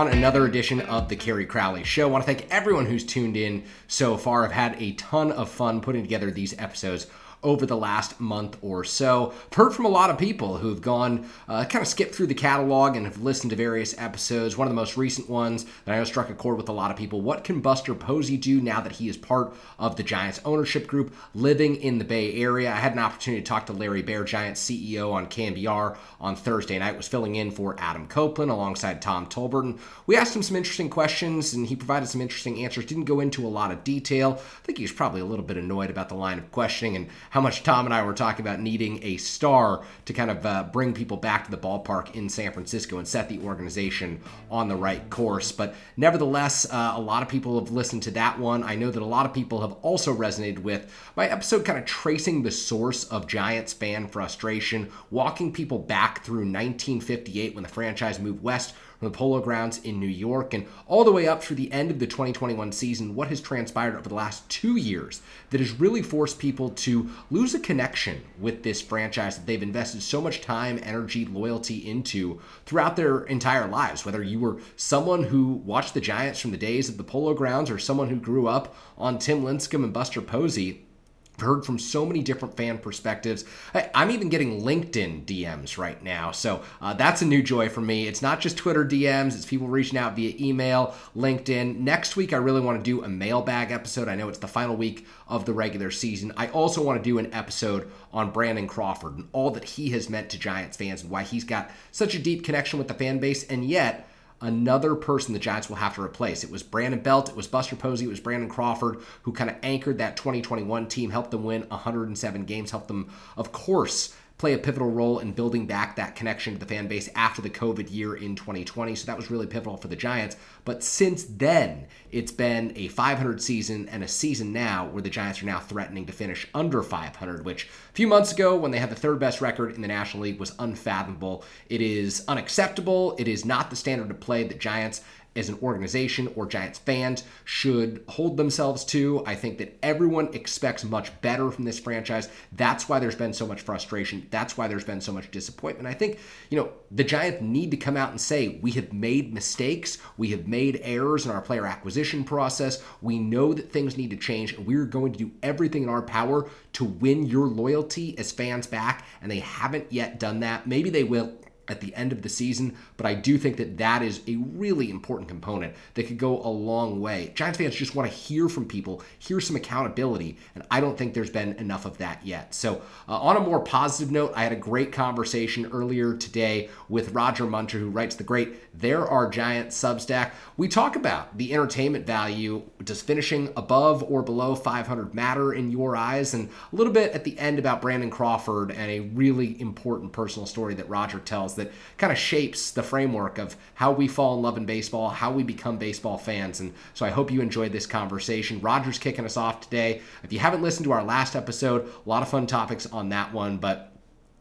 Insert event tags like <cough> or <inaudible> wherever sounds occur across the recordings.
on another edition of the Kerry Crowley Show. I want to thank everyone who's tuned in so far. I've had a ton of fun putting together these episodes over the last month or so. I've heard from a lot of people who've gone, uh, kind of skipped through the catalog and have listened to various episodes. One of the most recent ones that I know struck a chord with a lot of people. What can Buster Posey do now that he is part of the Giants ownership group living in the Bay Area? I had an opportunity to talk to Larry Baer, Giants CEO on KNBR on Thursday night, was filling in for Adam Copeland alongside Tom Tolbert. We asked him some interesting questions and he provided some interesting answers. Didn't go into a lot of detail. I think he was probably a little bit annoyed about the line of questioning and how much Tom and I were talking about needing a star to kind of uh, bring people back to the ballpark in San Francisco and set the organization on the right course. But nevertheless, uh, a lot of people have listened to that one. I know that a lot of people have also resonated with my episode, kind of tracing the source of Giants fan frustration, walking people back through 1958 when the franchise moved west the Polo Grounds in New York, and all the way up through the end of the 2021 season, what has transpired over the last two years that has really forced people to lose a connection with this franchise that they've invested so much time, energy, loyalty into throughout their entire lives. Whether you were someone who watched the Giants from the days of the Polo Grounds or someone who grew up on Tim Lincecum and Buster Posey, heard from so many different fan perspectives. I'm even getting LinkedIn DMs right now. So uh, that's a new joy for me. It's not just Twitter DMs, it's people reaching out via email, LinkedIn. Next week, I really want to do a mailbag episode. I know it's the final week of the regular season. I also want to do an episode on Brandon Crawford and all that he has meant to Giants fans and why he's got such a deep connection with the fan base. And yet, another person the Giants will have to replace. It was Brandon Belt, it was Buster Posey, it was Brandon Crawford who kind of anchored that 2021 team, helped them win 107 games, helped them, of course, play a pivotal role in building back that connection to the fan base after the COVID year in 2020. So that was really pivotal for the Giants. But since then, it's been a 500 season and a season now where the Giants are now threatening to finish under 500, which a few months ago, when they had the third best record in the National League, was unfathomable. It is unacceptable. It is not the standard of play that Giants as an organization or Giants fans should hold themselves to. I think that everyone expects much better from this franchise. That's why there's been so much frustration. That's why there's been so much disappointment. I think, you know, the Giants need to come out and say, we have made mistakes. We have made errors in our player acquisition process. We know that things need to change, and we're going to do everything in our power to win your loyalty as fans back. And they haven't yet done that. Maybe they will at the end of the season, but I do think that that is a really important component that could go a long way. Giants fans just want to hear from people, hear some accountability, and I don't think there's been enough of that yet. So, uh, on a more positive note, I had a great conversation earlier today with Roger Munter, who writes the great There R Giants Substack. We talk about the entertainment value. Does finishing above or below 500 matter in your eyes? And a little bit at the end about Brandon Crawford and a really important personal story that Roger tells that kind of shapes the framework of how we fall in love in baseball, how we become baseball fans. And so I hope you enjoyed this conversation. Roger's kicking us off today. If you haven't listened to our last episode, a lot of fun topics on that one, but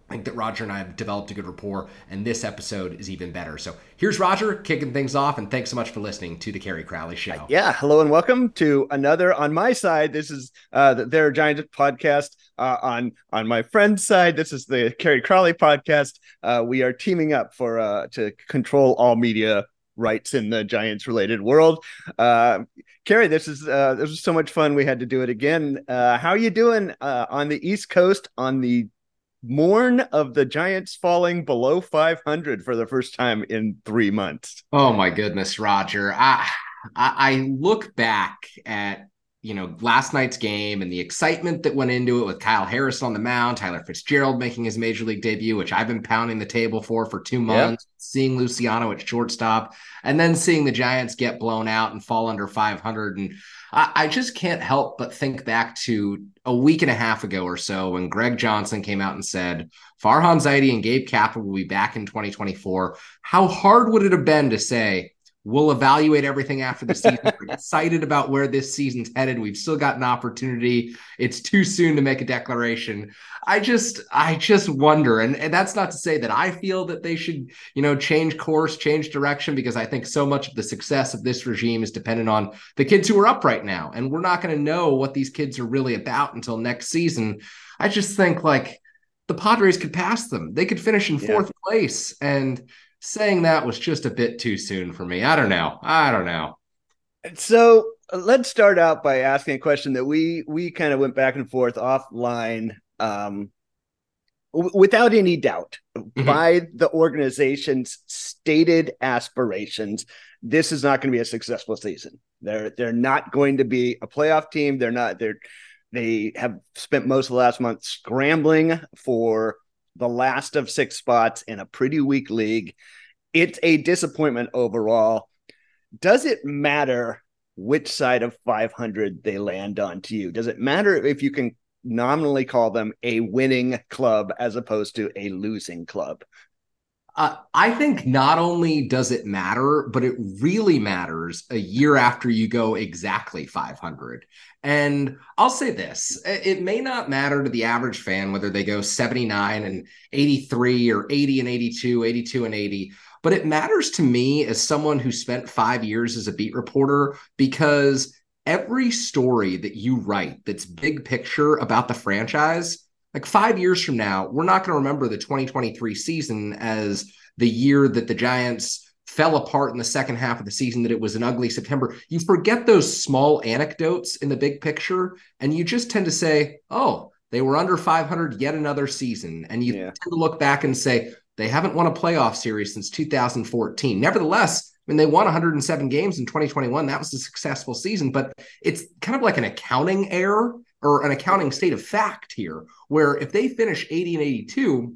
I think that Roger and I have developed a good rapport, and this episode is even better. So here's Roger kicking things off, and thanks so much for listening to the Kerry Crowley Show. Yeah, hello and welcome to another on my side. This is uh, the Their Giant podcast. Uh, on on my friend's side, this is the Kerry Crowley podcast. Uh, we are teaming up for uh, to control all media rights in the Giants related world. Uh, Kerry, this is uh, this was so much fun. We had to do it again. Uh, how are you doing uh, on the East Coast on the morn of the Giants falling below 500 for the first time in three months. Oh my goodness, Roger. I I, I look back at you know last night's game and the excitement that went into it with Kyle Harris on the mound, Tyler Fitzgerald making his major league debut, which I've been pounding the table for for two months. Yep. Seeing Luciano at shortstop, and then seeing the Giants get blown out and fall under 500, and I, I just can't help but think back to a week and a half ago or so when Greg Johnson came out and said Farhan Zaidi and Gabe Kapler will be back in 2024. How hard would it have been to say? We'll evaluate everything after the season. <laughs> We're excited about where this season's headed. We've still got an opportunity. It's too soon to make a declaration. I just, I just wonder, and, and that's not to say that I feel that they should, you know, change course, change direction, because I think so much of the success of this regime is dependent on the kids who are up right now, and we're not going to know what these kids are really about until next season. I just think like the Padres could pass them. They could finish in fourth yeah. place and saying that was just a bit too soon for me. I don't know. I don't know. So let's start out by asking a question that we we kind of went back and forth offline. Um, w- without any doubt, mm-hmm. by the organization's stated aspirations, this is not going to be a successful season. They're they're not going to be a playoff team. They're not. They're they have spent most of the last month scrambling for the last of six spots in a pretty weak league. It's a disappointment overall. Does it matter which side of 500 they land on to you? Does it matter if you can nominally call them a winning club as opposed to a losing club? Uh, I think not only does it matter, but it really matters a year after you go exactly 500. And I'll say this it may not matter to the average fan whether they go 79 and 83 or 80 and 82, 82 and 80, but it matters to me as someone who spent five years as a beat reporter because every story that you write that's big picture about the franchise like five years from now, we're not going to remember the 2023 season as the year that the Giants fell apart in the second half of the season, that it was an ugly September. You forget those small anecdotes in the big picture, and you just tend to say, oh, they were under 500 yet another season. And you yeah. tend to look back and say, they haven't won a playoff series since 2014. Nevertheless, I mean, they won 107 games in 2021. That was a successful season, but it's kind of like an accounting error or an accounting state of fact here, where if they finish 80 and 82,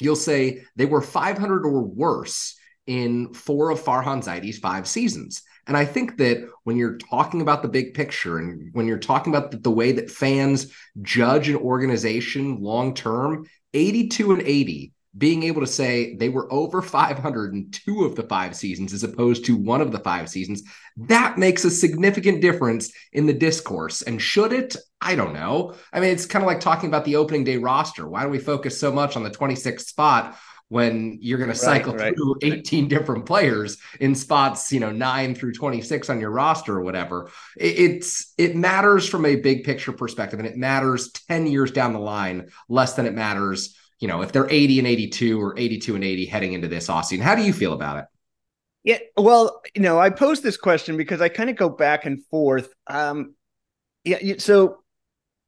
you'll say they were 500 or worse in four of Farhan Zaidi's five seasons. And I think that when you're talking about the big picture and when you're talking about the, the way that fans judge an organization long term, 82 and 80 being able to say they were over 500 in two of the five seasons as opposed to one of the five seasons, that makes a significant difference in the discourse. And should it? I don't know. I mean, it's kind of like talking about the opening day roster. Why do we focus so much on the 26th spot when you're going to cycle right, through 18 different players in spots, you know, 9 through 26 on your roster or whatever. It's it matters from a big picture perspective and it matters 10 years down the line less than it matters you know, if they're 80 and 82 or 82 and 80 heading into this Austin. How do you feel about it? Yeah, well, you know, I posed this question because I kind of go back and forth. Um, yeah, so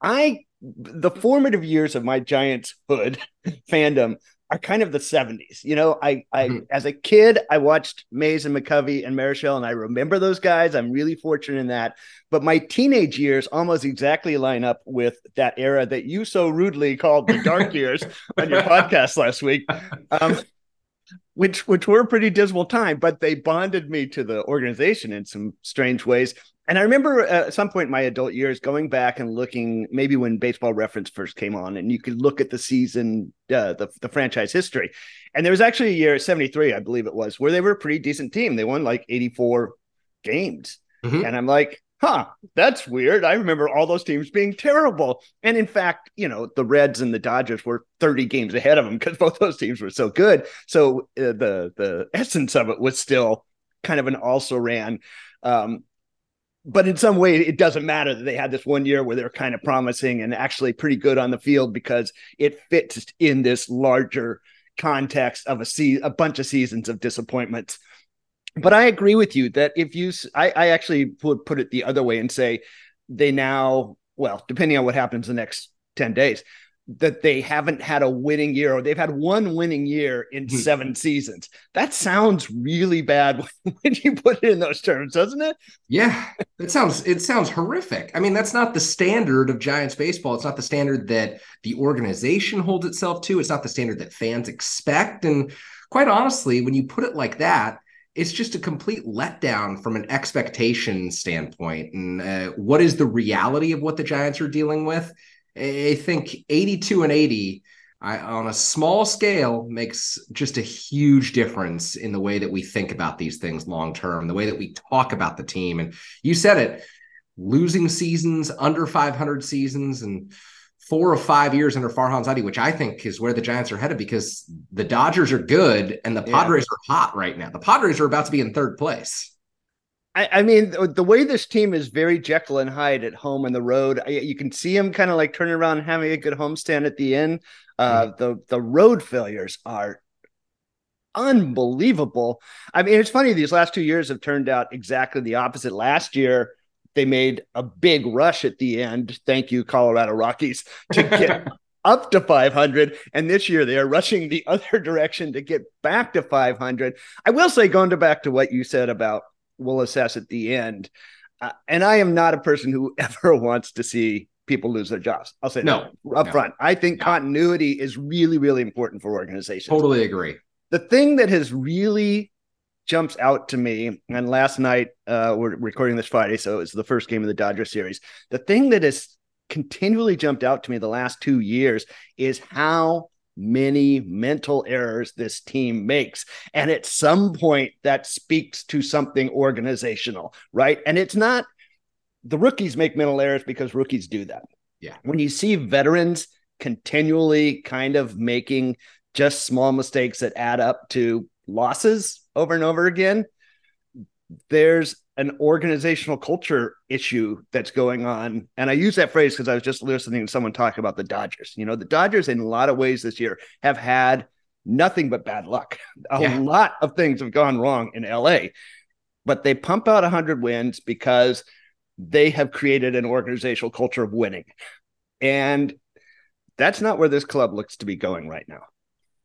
I the formative years of my Giants hood <laughs> fandom are kind of the 70s. You know, I I mm-hmm. as a kid I watched Mays and McCovey and Marichal and I remember those guys. I'm really fortunate in that. But my teenage years almost exactly line up with that era that you so rudely called the dark <laughs> years on your podcast last week. Um, which which were a pretty dismal time, but they bonded me to the organization in some strange ways. And I remember at some point in my adult years going back and looking, maybe when Baseball Reference first came on, and you could look at the season, uh, the the franchise history. And there was actually a year, seventy three, I believe it was, where they were a pretty decent team. They won like eighty four games, mm-hmm. and I'm like, huh, that's weird. I remember all those teams being terrible. And in fact, you know, the Reds and the Dodgers were 30 games ahead of them <laughs> because both those teams were so good. So uh, the the essence of it was still kind of an also ran. Um, but in some way it doesn't matter that they had this one year where they're kind of promising and actually pretty good on the field because it fits in this larger context of a se- a bunch of seasons of disappointments. But i agree with you that if you I, I actually would put it the other way and say they now well depending on what happens the next 10 days that they haven't had a winning year or they've had one winning year in hmm. seven seasons. That sounds really bad <laughs> when you put it in those terms, doesn't it? Yeah, it sounds it sounds horrific. I mean, that's not the standard of Giants baseball. It's not the standard that the organization holds itself to. It's not the standard that fans expect. And quite honestly, when you put it like that, it's just a complete letdown from an expectation standpoint. And uh, what is the reality of what the Giants are dealing with? I think 82 and 80 I, on a small scale makes just a huge difference in the way that we think about these things long term, the way that we talk about the team. And you said it losing seasons, under 500 seasons, and four or five years under Farhan Zaidi, which I think is where the Giants are headed because the Dodgers are good and the Padres yeah. are hot right now. The Padres are about to be in third place. I, I, mean, the way this team is very Jekyll and Hyde at home and the road, I, you can see them kind of like turning around and having a good homestand at the end. Uh, mm-hmm. The the road failures are unbelievable. I mean, it's funny, these last two years have turned out exactly the opposite. Last year, they made a big rush at the end. Thank you, Colorado Rockies, to get <laughs> up to 500. And this year they are rushing the <laughs> other direction to get back to 500. I will say, going to back to what you said about we'll assess at the end. Uh, and I am not a person who <laughs> ever wants to see people lose their jobs. I'll say no up no. front. I think no. continuity is really, really important for organizations. Totally agree. The thing that has really jumps out to me, and last night uh, we're recording this Friday, so it's the first game of the Dodger series. The thing that has continually jumped out to me the last two years is how many mental errors this team makes. And at some point, that speaks to something organizational, right? And it's not the rookies make mental errors because rookies do that. Yeah. When you see veterans continually kind of making just small mistakes that add up to losses over and over again, there's an organizational culture issue that's going on. And I use that phrase because I was just listening to someone talk about the Dodgers. You know, the Dodgers, in a lot of ways this year, have had nothing but bad luck. A yeah. lot of things have gone wrong in LA, but they pump out 100 wins because they have created an organizational culture of winning. And that's not where this club looks to be going right now.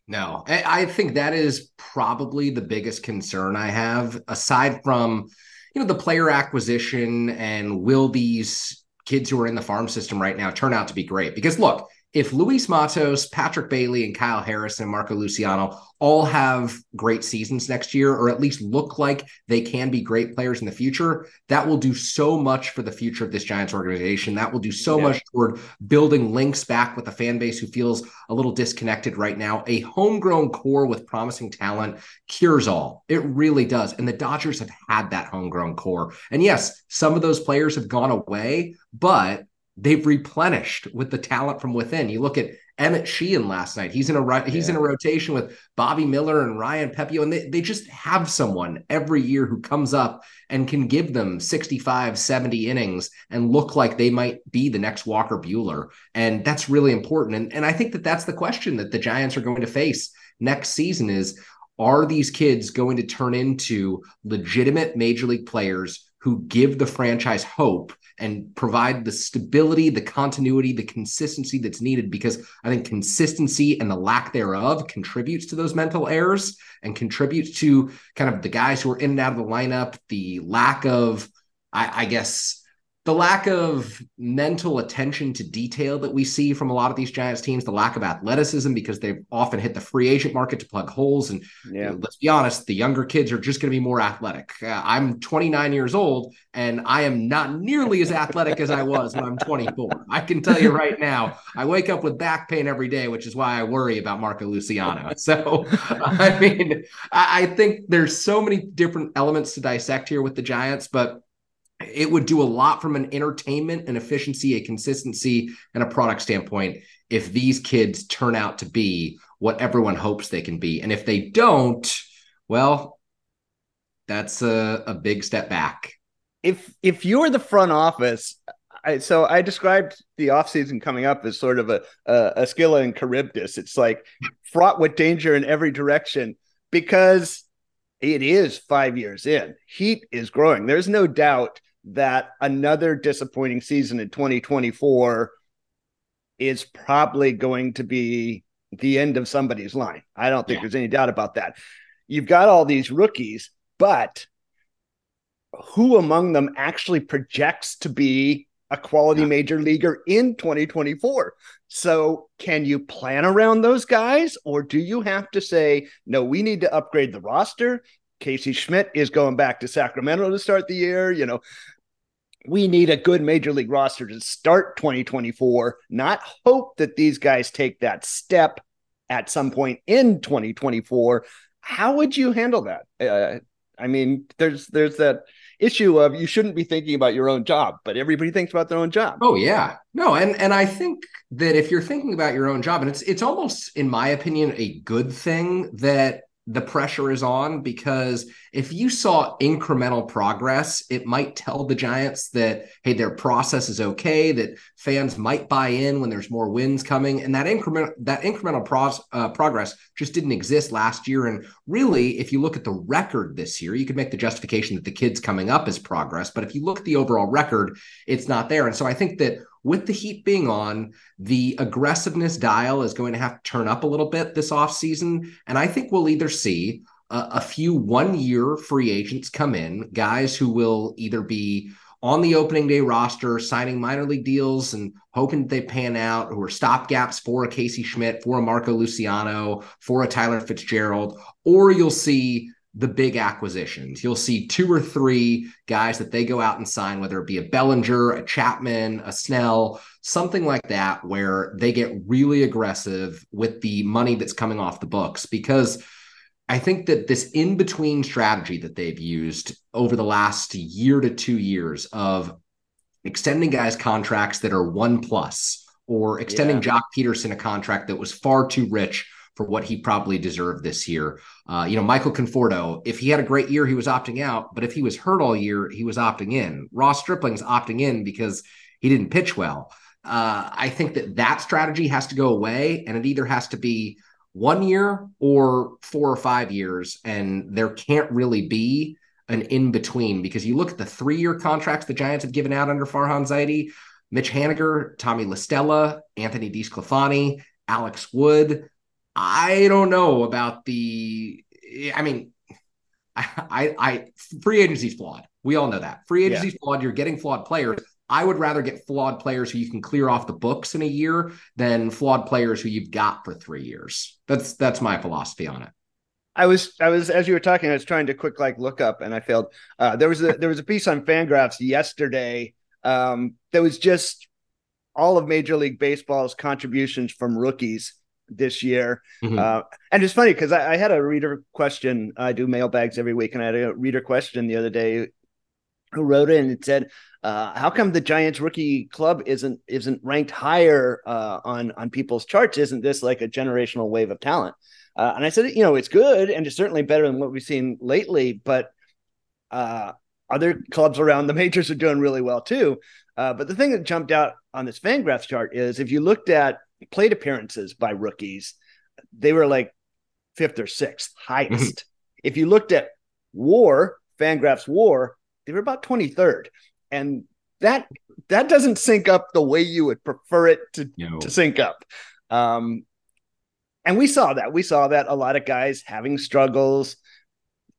No, I think that is probably the biggest concern I have, aside from, you know, the player acquisition and will these kids who are in the farm system right now turn out to be great? Because look, if Luis Matos, Patrick Bailey, and Kyle Harris and Marco Luciano all have great seasons next year, or at least look like they can be great players in the future, that will do so much for the future of this Giants organization. That will do so yeah. much toward building links back with a fan base who feels a little disconnected right now. A homegrown core with promising talent cures all. It really does. And the Dodgers have had that homegrown core. And yes, some of those players have gone away, but they've replenished with the talent from within. You look at Emmett Sheehan last night. He's in a he's yeah. in a rotation with Bobby Miller and Ryan Pepiot, and they, they just have someone every year who comes up and can give them 65, 70 innings and look like they might be the next Walker Buehler. And that's really important. And, and I think that that's the question that the Giants are going to face next season is are these kids going to turn into legitimate major league players who give the franchise hope and provide the stability, the continuity, the consistency that's needed because I think consistency and the lack thereof contributes to those mental errors and contributes to kind of the guys who are in and out of the lineup, the lack of, I, I guess, the lack of mental attention to detail that we see from a lot of these Giants teams, the lack of athleticism because they've often hit the free agent market to plug holes. And yeah. let's be honest, the younger kids are just going to be more athletic. Uh, I'm 29 years old and I am not nearly as athletic as I was when I'm 24. I can tell you right now, I wake up with back pain every day, which is why I worry about Marco Luciano. <laughs> So, I mean, I, I think there's so many different elements to dissect here with the Giants, but it would do a lot from an entertainment and efficiency, a consistency, and a product standpoint if these kids turn out to be what everyone hopes they can be. And if they don't, well, that's a, a big step back. If if you're the front office, I, so I described the offseason coming up as sort of a, a, a Scylla and Charybdis. It's like fraught with danger in every direction because it is five years in. Heat is growing. There's no doubt that another disappointing season in 2024 is probably going to be the end of somebody's line. I don't think yeah. there's any doubt about that. You've got all these rookies, but who among them actually projects to be a quality yeah. major leaguer in 2024? So, can you plan around those guys, or do you have to say, no, we need to upgrade the roster? Casey Schmitt is going back to Sacramento to start the year. You know, we need a good major league roster to start 2024, not hope that these guys take that step at some point in 2024. How would you handle that? Uh, I mean, there's there's that issue of you shouldn't be thinking about your own job, but everybody thinks about their own job. Oh yeah. No, and and I think that if you're thinking about your own job and it's it's almost in my opinion a good thing that the pressure is on because if you saw incremental progress, it might tell the Giants that, hey, their process is okay, that fans might buy in when there's more wins coming. And that increment, that incremental uh, progress just didn't exist last year. And really, if you look at the record this year, you could make the justification that the kids coming up is progress. But if you look at the overall record, it's not there. And so I think that with the heat being on, the aggressiveness dial is going to have to turn up a little bit this offseason. And I think we'll either see a, few one year free agents come in, guys who will either be on the opening day roster, signing minor league deals and hoping they pan out, who are stopgaps for a Casey Schmitt, for a Marco Luciano, for a Tyler Fitzgerald, or you'll see the big acquisitions. You'll see two or three guys that they go out and sign, whether it be a Bellinger, a Chapman, a Snell, something like that, where they get really aggressive with the money that's coming off the books. Because I think that this in between strategy that they've used over the last year to two years of extending guys' contracts that are one plus or extending yeah. Joc Pederson a contract that was far too rich for what he probably deserved this year. Uh, you know, Michael Conforto, if he had a great year, he was opting out, but if he was hurt all year, he was opting in. Ross Stripling's opting in because he didn't pitch well. Uh, I think that that strategy has to go away, and it either has to be one year or four or five years, and there can't really be an in between because you look at the three year contracts the Giants have given out under Farhan Zaidi. Mitch Haniger, Tommy La Stella, Anthony DeSclafani, Alex Wood. I don't know about the. I mean, I, <laughs> I, I free agency's flawed. We all know that free agency's yeah. flawed. You're getting flawed players. I would rather get flawed players who you can clear off the books in a year than flawed players who you've got for three years. That's that's my philosophy on it. I was I was as you were talking, I was trying to quick like look up and I failed. Uh, there was a there was a piece on Fangraphs yesterday um, that was just all of Major League Baseball's contributions from rookies this year. Mm-hmm. Uh, and it's funny because I, I, had a reader question. I do mailbags every week, and I had a reader question the other day who wrote in and said, uh, "How come the Giants rookie club isn't isn't ranked higher uh, on on people's charts? Isn't this like a generational wave of talent?" Uh, and I said, "You know, it's good, and it's certainly better than what we've seen lately, but." Uh, other clubs around the majors are doing really well too. Uh, but the thing that jumped out on this Fangraphs chart is if you looked at plate appearances by rookies, they were like fifth or sixth highest. if you looked at WAR, Fangraphs WAR, they were about 23rd. And that that doesn't sync up the way you would prefer it to, no. to sync up. Um, and we saw that. We saw that a lot of guys having struggles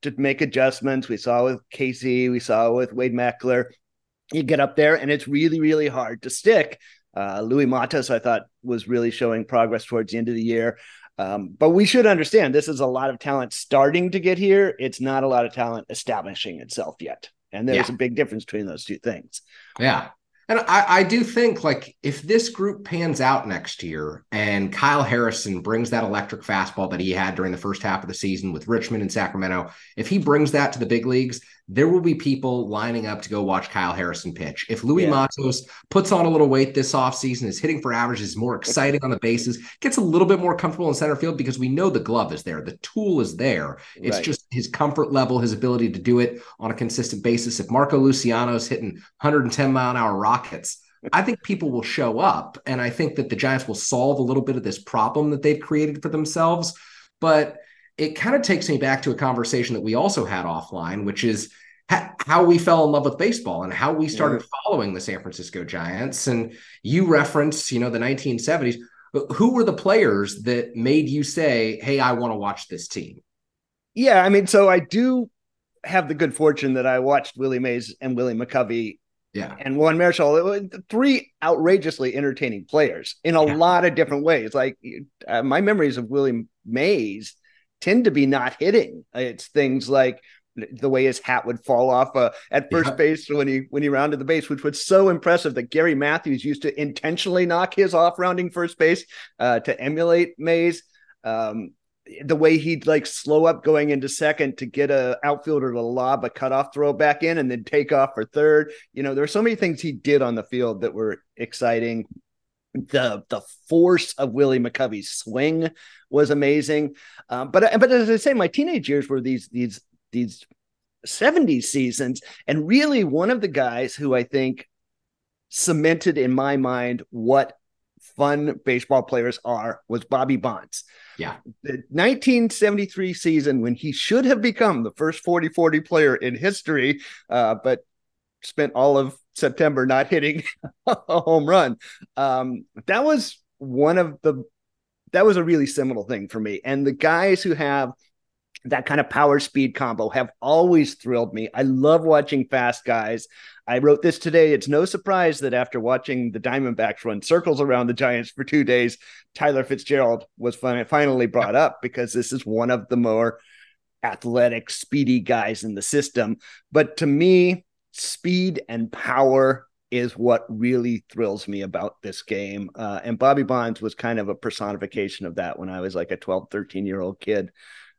to make adjustments. We saw with Casey, we saw with Wade Meckler. You get up there and it's really, really hard to stick. Uh, Luis Matos, I thought, was really showing progress towards the end of the year. Um, but we should understand this is a lot of talent starting to get here. It's not a lot of talent establishing itself yet. And there's yeah. a big difference between those two things. Yeah. And I, I, do think like if this group pans out next year and Kyle Harrison brings that electric fastball that he had during the first half of the season with Richmond and Sacramento, if he brings that to the big leagues, there will be people lining up to go watch Kyle Harrison pitch. If Luis yeah. Matos puts on a little weight this offseason, is hitting for average, is more exciting on the bases, gets a little bit more comfortable in center field because we know the glove is there, the tool is there. It's right. just his comfort level, his ability to do it on a consistent basis. If Marco Luciano's hitting 110 mile an hour rockets, I think people will show up. And I think that the Giants will solve a little bit of this problem that they've created for themselves. But it kind of takes me back to a conversation that we also had offline, which is ha- how we fell in love with baseball and how we started yeah. following the San Francisco Giants. And you reference, you know, the 1970s. Who were the players that made you say, "Hey, I want to watch this team"? Yeah, I mean, so I do have the good fortune that I watched Willie Mays and Willie McCovey yeah. And Juan Marichal, three outrageously entertaining players in a yeah. lot of different ways. Like uh, my memories of Willie Mays tend to be not hitting. It's things like the way his hat would fall off uh, at first yeah. base when he when he rounded the base, which was so impressive that Gary Matthews used to intentionally knock his off rounding first base uh, to emulate Mays. Um, the way he'd like slow up going into second to get a outfielder to lob a cutoff throw back in and then take off for third. You know, there are so many things he did on the field that were exciting the the force of Willie McCovey's swing was amazing. Um, but but as I say, my teenage years were these these these 70s seasons. And really, one of the guys who I think cemented in my mind what fun baseball players are was Bobby Bonds. Yeah. The 1973 season, when he should have become the first 40 40 player in history, uh, but spent all of September not hitting <laughs> a home run. Um, that was one of the, that was a really seminal thing for me. And the guys who have that kind of power speed combo have always thrilled me. I love watching fast guys. I wrote this today. It's no surprise that after watching the Diamondbacks run circles around the Giants for two days, Tyler Fitzgerald was finally brought up because this is one of the more athletic, speedy guys in the system. But to me, speed and power is what really thrills me about this game. Uh, and Bobby Bonds was kind of a personification of that when I was like a 12, 13 year old kid.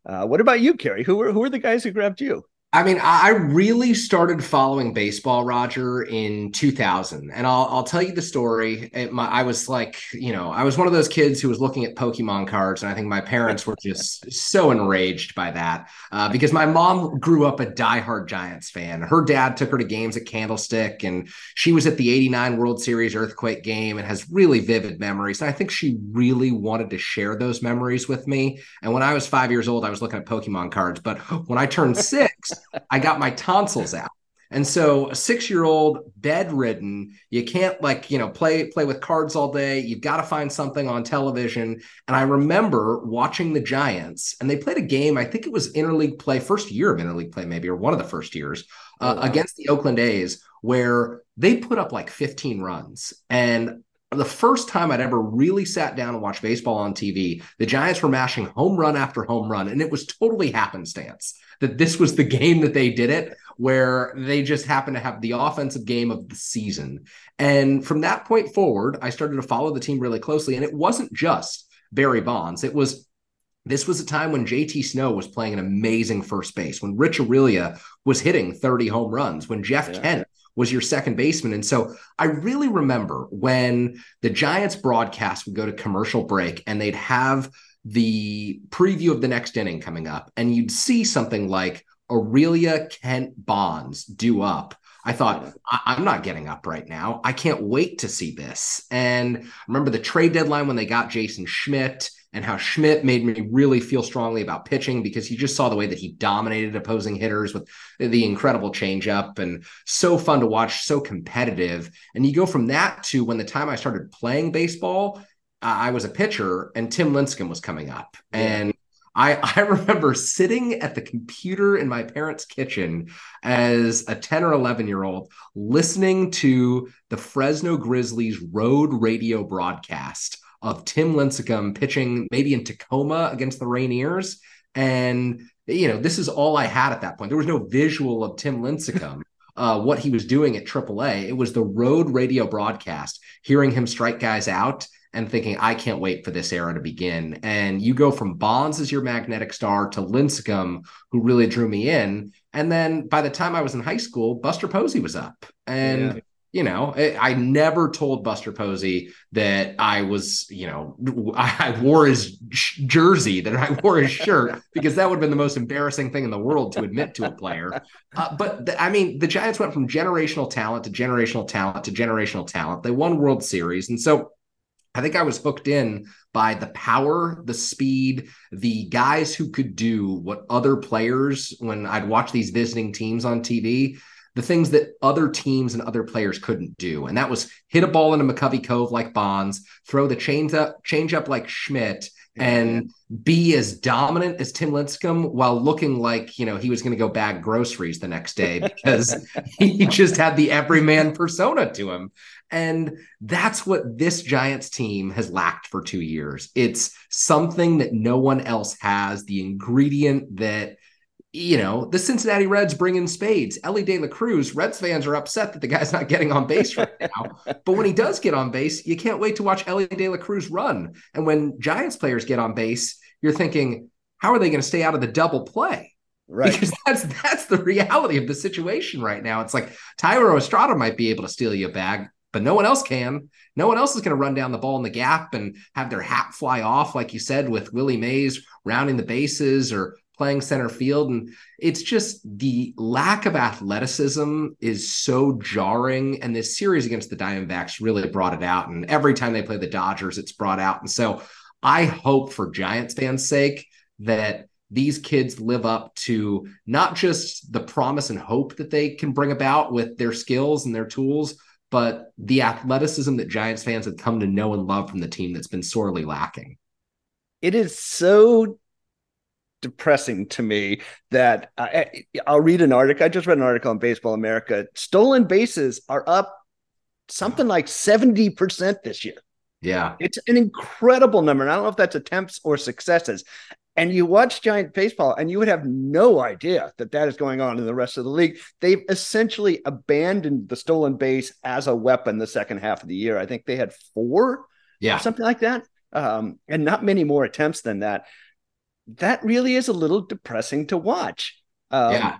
Uh, what about you, Kerry? Who were who were the guys who grabbed you? I mean, I really started following baseball, Roger, in 2000. And I'll, I'll tell you the story. My, I was like, you know, I was one of those kids who was looking at Pokemon cards. And I think my parents were just so enraged by that uh, because my mom grew up a diehard Giants fan. Her dad took her to games at Candlestick, and she was at the 89 World Series Earthquake game and has really vivid memories. And I think she really wanted to share those memories with me. And when I was five years old, I was looking at Pokemon cards. But when I turned six, I got my tonsils out. And so a six-year-old bedridden, you can't like, you know, play play with cards all day. You've got to find something on television. And I remember watching the Giants, and they played a game, I think it was interleague play, first year of interleague play, maybe, or one of the first years, uh, against the Oakland A's, where they put up like 15 runs. And the first time I'd ever really sat down and watched baseball on TV, the Giants were mashing home run after home run, and it was totally happenstance that this was the game that they did it, where they just happened to have the offensive game of the season. And from that point forward, I started to follow the team really closely. And it wasn't just Barry Bonds, it was this was a time when JT Snow was playing an amazing first base, when Rich Aurilia was hitting 30 home runs, when Jeff yeah. Kent was your second baseman. And so I really remember when the Giants broadcast would go to commercial break and they'd have the preview of the next inning coming up, and you'd see something like Aurilia Kent Bonds do up. I thought, I- am not getting up right now. I can't wait to see this. And remember the trade deadline when they got Jason Schmidt and how Schmidt made me really feel strongly about pitching because you just saw the way that he dominated opposing hitters with the incredible changeup and so fun to watch, so competitive. And you go from that to when the time I started playing baseball I was a pitcher and Tim Lincecum was coming up. Yeah. And I, <laughs> I remember sitting at the computer in my parents' kitchen as a 10 or 11 year old listening to the Fresno Grizzlies road radio broadcast of Tim Lincecum pitching maybe in Tacoma against the Rainiers. And, you know, this is all I had at that point. There was no visual of Tim Lincecum. <laughs> Uh, what he was doing at AAA. It was the road radio broadcast, hearing him strike guys out and thinking, I can't wait for this era to begin. And you go from Bonds as your magnetic star to Lincecum, who really drew me in. And then by the time I was in high school, Buster Posey was up. And yeah you know, I never told Buster Posey that I was, you know, <laughs> I wore his jersey, that I wore his shirt, <laughs> because that would have been the most embarrassing thing in the world to admit to a player. Uh, but the, I mean, the Giants went from generational talent to generational talent to generational talent. They won World Series. And so I think I was hooked in by the power, the speed, the guys who could do what other players, when I'd watch these visiting teams on TV, the things that other teams and other players couldn't do. And that was hit a ball into McCovey Cove like Bonds, throw the change up, change up like Schmidt, and be as dominant as Tim Lincecum while looking like, you know, he was going to go bag groceries the next day because <laughs> he just had the everyman persona to him. And that's what this Giants team has lacked for two years. It's something that no one else has, the ingredient that you know, the Cincinnati Reds bring in spades. Elly De La Cruz, Reds fans are upset that the guy's not getting on base right <laughs> now. but when he does get on base, you can't wait to watch Elly De La Cruz run. And when Giants players get on base, you're thinking, how are they going to stay out of the double play? Right. Because that's that's the reality of the situation right now. It's like Thairo Estrada might be able to steal you a bag, but no one else can. No one else is going to run down the ball in the gap and have their hat fly off, like you said, with Willie Mays rounding the bases or playing center field. And it's just the lack of athleticism is so jarring. And this series against the Diamondbacks really brought it out. And every time they play the Dodgers, it's brought out. And so I hope for Giants fans' sake that these kids live up to not just the promise and hope that they can bring about with their skills and their tools, but the athleticism that Giants fans have come to know and love from the team that's been sorely lacking. It is so depressing to me that I, will read an article. I just read an article on Baseball America. Stolen bases are up something like 70% this year. Yeah. It's an incredible number. And I don't know if that's attempts or successes. And you watch Giant baseball, and you would have no idea that that is going on in the rest of the league. They've essentially abandoned the stolen base as a weapon the second half of the year. I think they had four, yeah, something like that, um, and not many more attempts than that. That really is a little depressing to watch. Um, yeah,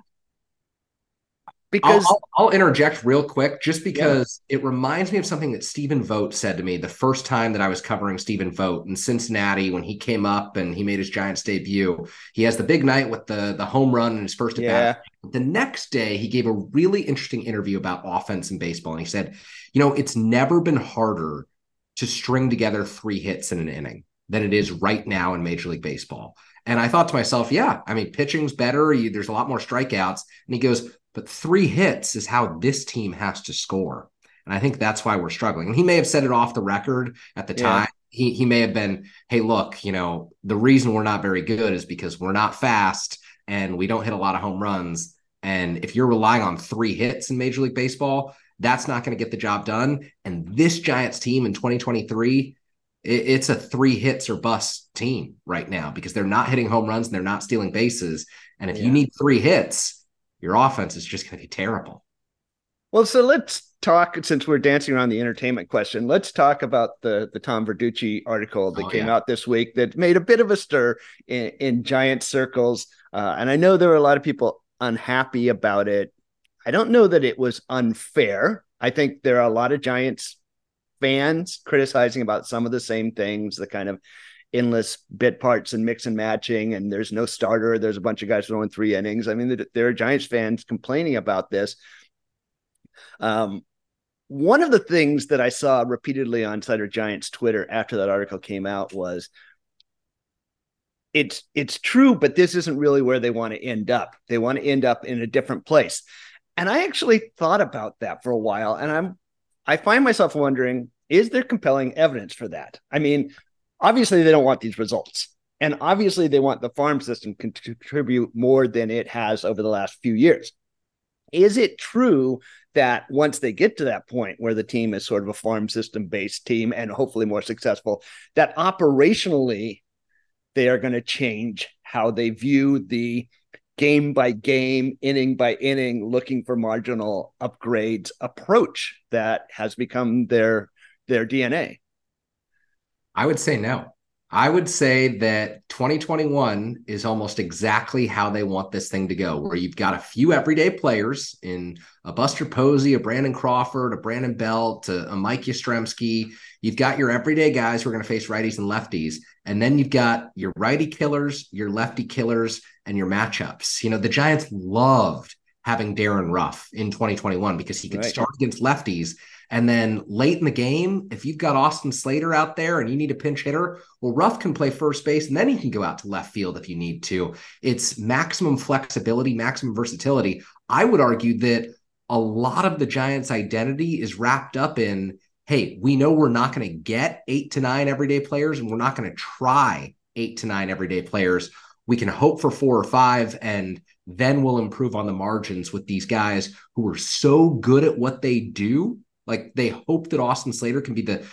because I'll, I'll, I'll, interject real quick just because yeah. it reminds me of something that Stephen Vogt said to me the first time that I was covering Stephen Vogt in Cincinnati when he came up and he made his Giants debut. He has the big night with the the home run in his first yeah. at bat. The next day, he gave a really interesting interview about offense in baseball, and he said, "You know, it's never been harder to string together three hits in an inning than it is right now in Major League Baseball." And I thought to myself, yeah, I mean, pitching's better. You, there's a lot more strikeouts. And he goes, but three hits is how this team has to score. And I think that's why we're struggling. And he may have said it off the record at the yeah. time. He, he may have been, hey, look, you know, the reason we're not very good is because we're not fast and we don't hit a lot of home runs. And if you're relying on three hits in Major League Baseball, that's not going to get the job done. And this Giants team in 2023, it's a three hits or bust team right now because they're not hitting home runs and they're not stealing bases. And if yeah. you need three hits, your offense is just going to be terrible. Well, so let's talk since we're dancing around the entertainment question. Let's talk about the the Tom Verducci article that oh, came yeah. out this week that made a bit of a stir in, in giant circles, uh, and I know there were a lot of people unhappy about it. I don't know that it was unfair. I think there are a lot of Giants fans criticizing about some of the same things, the kind of endless bit parts and mix and matching, and there's no starter. There's a bunch of guys throwing three innings. I mean, there are Giants fans complaining about this. Um, one of the things that I saw repeatedly on Insider Giants Twitter after that article came out was it's it's true, but this isn't really where they want to end up. They want to end up in a different place. And I actually thought about that for a while, and I'm I find myself wondering, is there compelling evidence for that? I mean, obviously they don't want these results. And obviously they want the farm system to contribute more than it has over the last few years. Is it true that once they get to that point where the team is sort of a farm system based team and hopefully more successful, that operationally they are going to change how they view the game by game, inning by inning, looking for marginal upgrades approach that has become their their DNA? I would say no. I would say that 2021 is almost exactly how they want this thing to go, where you've got a few everyday players in a Buster Posey, a Brandon Crawford, a Brandon Belt, a, a Mike Yastrzemski. You've got your everyday guys who are going to face righties and lefties. And then you've got your righty killers, your lefty killers, and your matchups. You know, the Giants loved having Darin Ruf in 2021 because he could right. start against lefties and then late in the game, if you've got Austin Slater out there and you need a pinch hitter, well, Ruff can play first base and then he can go out to left field if you need to. It's maximum flexibility, maximum versatility. I would argue that a lot of the Giants' identity is wrapped up in hey, we know we're not going to get eight to nine everyday players and we're not going to try eight to nine everyday players. We can hope for four or five and then we'll improve on the margins with these guys who are so good at what they do like they hope that Austin Slater can be the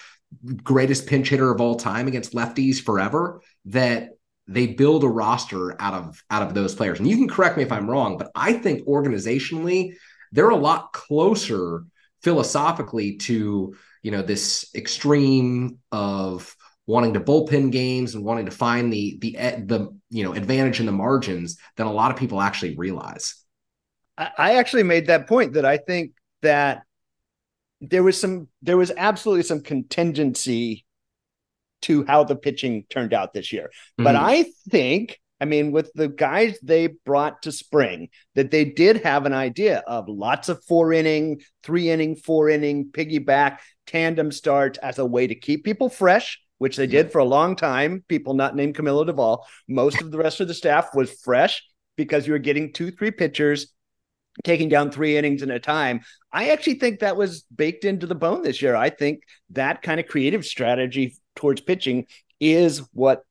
greatest pinch hitter of all time against lefties forever. That they build a roster out of out of those players. And you can correct me if I'm wrong, but I think organizationally they're a lot closer philosophically to you know this extreme of wanting to bullpen games and wanting to find the the the you know advantage in the margins than a lot of people actually realize. I actually made that point that I think that there was some there was absolutely some contingency to how the pitching turned out this year. Mm-hmm. But I think I mean, with the guys they brought to spring, that they did have an idea of lots of four inning, three inning, four inning, piggyback, tandem starts as a way to keep people fresh, which they did for a long time. People not named Camilo Doval. Most of the rest of the staff was fresh because you were getting two, three pitchers taking down three innings in a time. I actually think that was baked into the bone this year. I think that kind of creative strategy towards pitching is what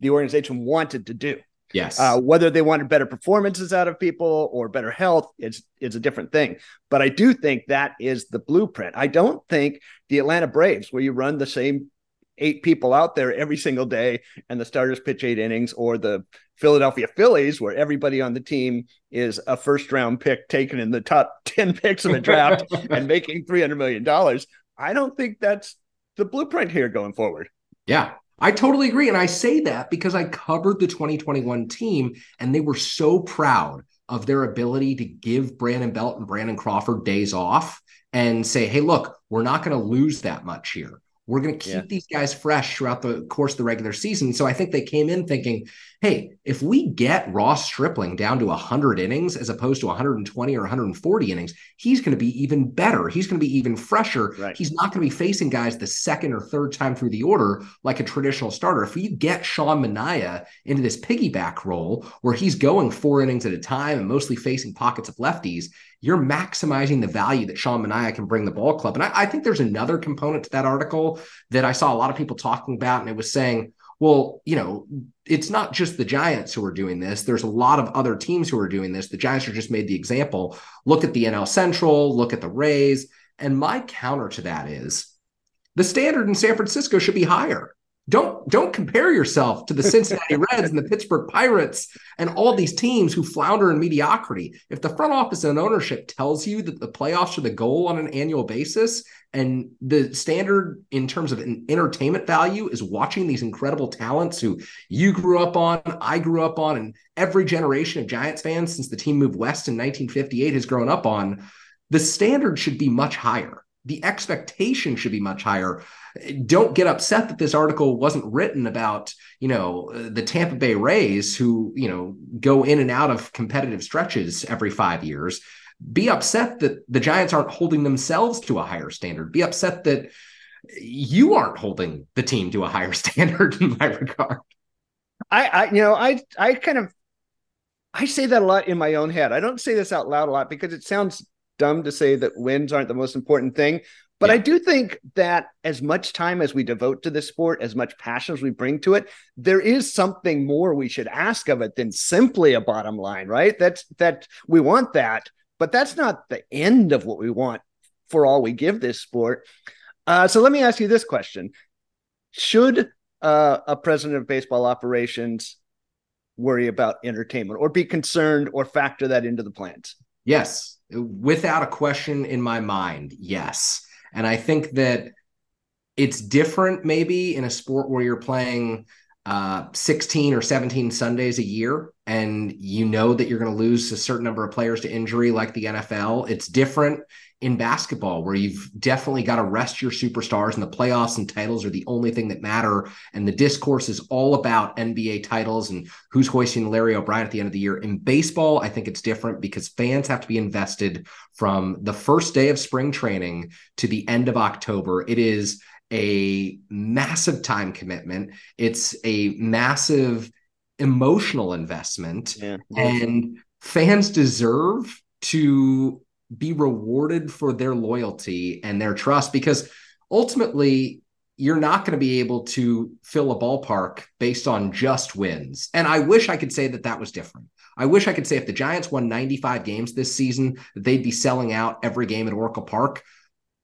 the organization wanted to do. Yes. Uh, whether they wanted better performances out of people or better health, it's it's a different thing. But I do think that is the blueprint. I don't think the Atlanta Braves, where you run the same eight people out there every single day and the starters pitch eight innings, or the Philadelphia Phillies, where everybody on the team is a first round pick taken in the top <laughs> 10 picks of the draft <laughs> and making $300 million. I don't think that's the blueprint here going forward. Yeah, I totally agree. And I say that because I covered the 2021 team and they were so proud of their ability to give Brandon Belt and Brandon Crawford days off and say, hey, look, we're not going to lose that much here. We're going to keep yeah. these guys fresh throughout the course of the regular season. So I think they came in thinking, hey, if we get Ross Stripling down to 100 innings as opposed to 120 or 140 innings, he's going to be even better. He's going to be even fresher. Right. He's not going to be facing guys the second or third time through the order like a traditional starter. If we get Sean Manaea into this piggyback role where he's going four innings at a time and mostly facing pockets of lefties, you're maximizing the value that Sean Manaea can bring the ball club. And I, I think there's another component to that article that I saw a lot of people talking about, and it was saying, well, you know, it's not just the Giants who are doing this. There's a lot of other teams who are doing this. The Giants are just made the example. Look at the NL Central, look at the Rays. And my counter to that is the standard in San Francisco should be higher. Don't don't compare yourself to the Cincinnati <laughs> Reds and the Pittsburgh Pirates and all these teams who flounder in mediocrity. If the front office and ownership tells you that the playoffs are the goal on an annual basis and the standard in terms of an entertainment value is watching these incredible talents who you grew up on, I grew up on, and every generation of Giants fans since the team moved west in 1958 has grown up on, the standard should be much higher. The expectation should be much higher don't get upset that this article wasn't written about you know the Tampa Bay Rays who you know go in and out of competitive stretches every 5 years. Be upset that the Giants aren't holding themselves to a higher standard. Be upset that you aren't holding the team to a higher <laughs> standard in my regard. I, I you know I I kind of I say that a lot in my own head. I don't say this out loud a lot because it sounds dumb to say that wins aren't the most important thing but yeah. I do think that as much time as we devote to this sport, as much passion as we bring to it, there is something more we should ask of it than simply a bottom line, right? That's that we want that, but that's not the end of what we want for all we give this sport. Uh, so let me ask you this question: Should uh, a president of baseball operations worry about entertainment, or be concerned, or factor that into the plans? Yes, without a question in my mind. Yes. And I think that it's different maybe in a sport where you're playing uh, 16 or 17 Sundays a year and you know that you're going to lose a certain number of players to injury like the NFL. It's different in basketball where you've definitely got to rest your superstars and the playoffs and titles are the only thing that matter and the discourse is all about NBA titles and who's hoisting Larry O'Brien at the end of the year. In baseball, I think it's different because fans have to be invested from the first day of spring training to the end of October. It is a massive time commitment. It's a massive emotional investment yeah. and fans deserve to be rewarded for their loyalty and their trust because ultimately you're not going to be able to fill a ballpark based on just wins. And I wish I could say that that was different. I wish I could say if the Giants won 95 games this season, they'd be selling out every game at Oracle Park.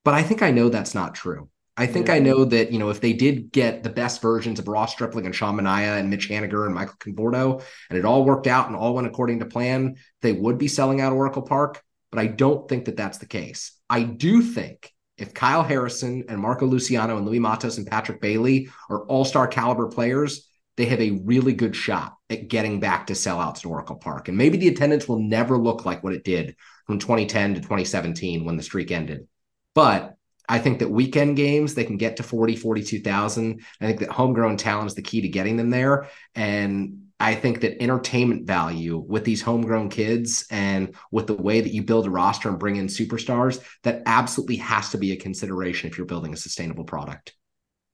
But I think I know that's not true. I think yeah. I know that, you know, if they did get the best versions of Ross Stripling and Sean Manaea and Mitch Haniger and Michael Conforto, and it all worked out and all went according to plan, they would be selling out Oracle Park but I don't think that that's the case. I do think if Kyle Harrison and Marco Luciano and Luis Matos and Patrick Bailey are all star caliber players, they have a really good shot at getting back to sellouts at Oracle Park. And maybe the attendance will never look like what it did from 2010 to 2017 when the streak ended. But I think that weekend games, they can get to 40, 42,000. I think that homegrown talent is the key to getting them there. And I think that entertainment value with these homegrown kids and with the way that you build a roster and bring in superstars, that absolutely has to be a consideration if you're building a sustainable product.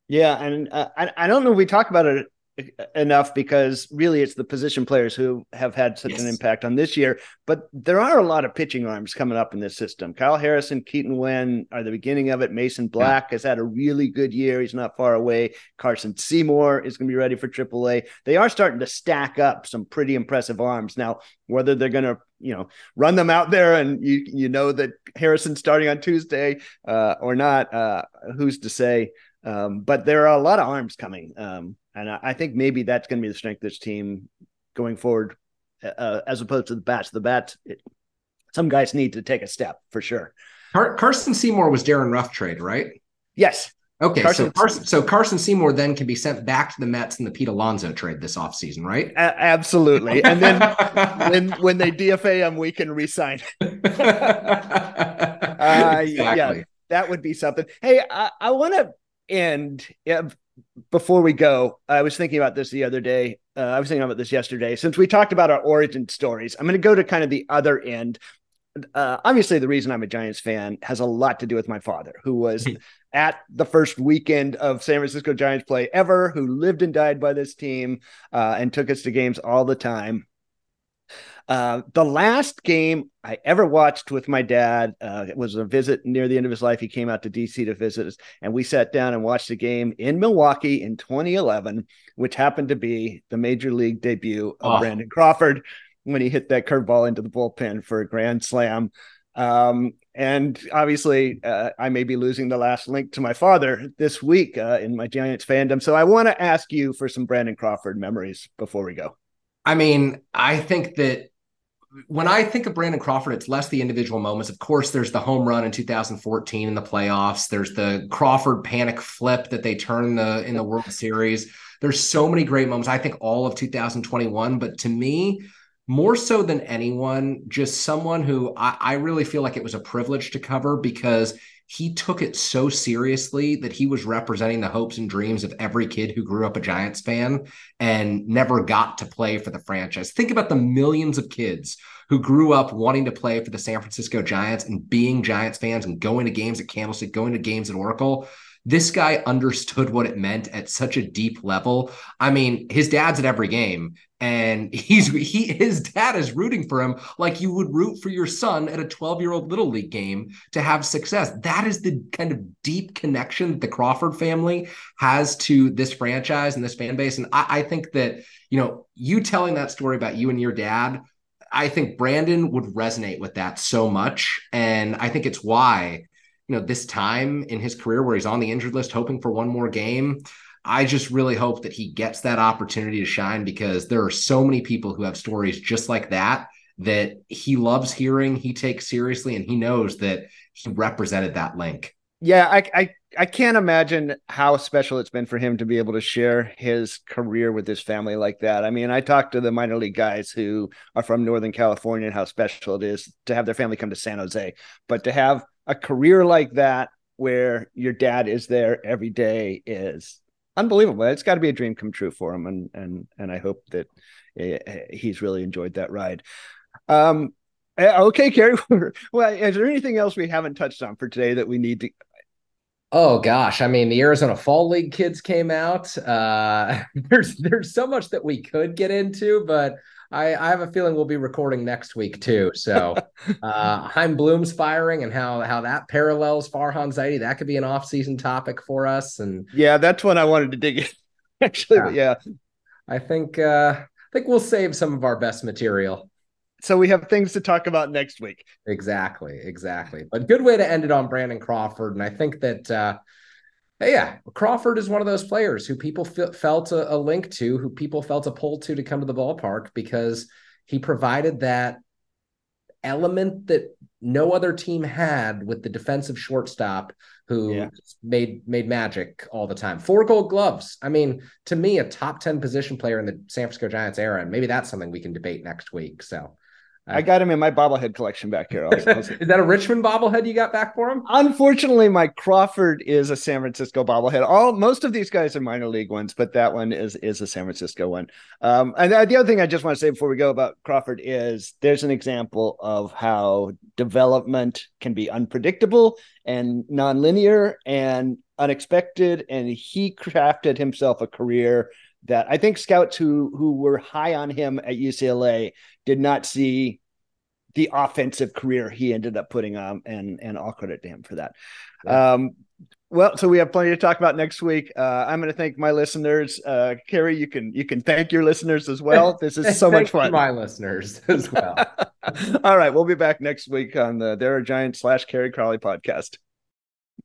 Yeah, and uh, I, I don't know if we talk about it enough because really it's the position players who have had such yes. an impact on this year. But there are a lot of pitching arms coming up in this system. Kyle Harrison, Keaton Winn are the beginning of it. Mason Black yeah. has had a really good year. He's not far away. Carson Seymour is going to be ready for AAA. They are starting to stack up some pretty impressive arms. Now, whether they're going to you know run them out there and you you know that Harrison's starting on Tuesday uh, or not, uh, who's to say? Um, but there are a lot of arms coming. Um, and I, think maybe that's going to be the strength of this team going forward, uh, as opposed to the bats. The bats, it, some guys need to take a step for sure. Car- Carson Seymour was Darin Ruf trade, right? Yes. Okay, Carson, so Carson, so Carson Seymour then can be sent back to the Mets in the Pete Alonso trade this offseason, right? A- absolutely. And then <laughs> when when they DFA him, we can resign. <laughs> uh, exactly. Yeah, that would be something. Hey, I, I want to end before we go, I was thinking about this the other day. Uh, I was thinking about this yesterday. Since we talked about our origin stories, I'm going to go to kind of the other end. Uh, obviously, the reason I'm a Giants fan has a lot to do with my father, who was <laughs> at the first weekend of San Francisco Giants play ever, who lived and died by this team uh, and took us to games all the time. Uh, the last game I ever watched with my dad uh, was a visit near the end of his life. He came out to DC to visit us, and we sat down and watched a game in Milwaukee in 2011, which happened to be the major league debut of oh. Brandon Crawford when he hit that curveball into the bullpen for a grand slam. Um, and obviously, uh, I may be losing the last link to my father this week uh, in my Giants fandom. So I want to ask you for some Brandon Crawford memories before we go. I mean, I think that when I think of Brandon Crawford, it's less the individual moments. Of course, there's the home run in 2014 in the playoffs. There's the Crawford panic flip that they turn the in the World Series. There's so many great moments. I think all of 2021, but to me, more so than anyone, just someone who I, I really feel like it was a privilege to cover because he took it so seriously that he was representing the hopes and dreams of every kid who grew up a Giants fan and never got to play for the franchise. Think about the millions of kids who grew up wanting to play for the San Francisco Giants and being Giants fans and going to games at Candlestick, going to games at Oracle. This guy understood what it meant at such a deep level. I mean, his dad's at every game, and <laughs> he's he his dad is rooting for him like you would root for your son at a 12 year old little league game to have success. That is the kind of deep connection that the Crawford family has to this franchise and this fan base. And I, I think that you know, you telling that story about you and your dad I think Brandon would resonate with that so much. And I think it's why you know, this time in his career where he's on the injured list, hoping for one more game. I just really hope that he gets that opportunity to shine because there are so many people who have stories just like that that he loves hearing, he takes seriously, and he knows that he represented that link. Yeah, I, I I can't imagine how special it's been for him to be able to share his career with his family like that. I mean, I talked to the minor league guys who are from Northern California and how special it is to have their family come to San Jose, but to have a career like that where your dad is there every day is unbelievable. It's got to be a dream come true for him, and and and I hope that uh, he's really enjoyed that ride. Um, eh, okay, Kerry. <laughs> well, is there anything else we haven't touched on for today that we need to? Oh gosh, I mean, the Arizona Fall League kids came out. Uh, <laughs> there's there's so much that we could get into, but I, I have a feeling we'll be recording next week too. So <laughs> uh Chaim Bloom's firing and how how that parallels Farhan Zaidi. That could be an off-season topic for us. And yeah, that's what I wanted to dig in. <laughs> Actually, yeah. yeah. I think uh I think we'll save some of our best material. So we have things to talk about next week. Exactly, exactly. But good way to end it on Brandon Crawford. And I think that uh yeah, Crawford is one of those players who people f- felt a, a, link to, who people felt a pull to to come to the ballpark because he provided that element that no other team had with the defensive shortstop who yeah. made made magic all the time. Four gold gloves. I mean, to me, a top 10 position player in the San Francisco Giants era. And maybe that's something we can debate next week. So I got him in my bobblehead collection back here. I'll, I'll... <laughs> is that a Richmond bobblehead you got back for him? Unfortunately, my Crawford is a San Francisco bobblehead. All most of these guys are minor league ones, but that one is is a San Francisco one. Um, and the other thing I just want to say before we go about Crawford is there's an example of how development can be unpredictable and nonlinear and unexpected, and he crafted himself a career that I think scouts who who were high on him at UCLA did not see the offensive career he ended up putting on, and and all credit to him for that. Yeah. Um, well, so we have plenty to talk about next week. Uh, I'm going to thank my listeners. Uh, Kerry, you can you can thank your listeners as well. <laughs> This is so much fun. My listeners as well. <laughs> all right, we'll be back next week on the There R Giants slash Kerry Crowley podcast.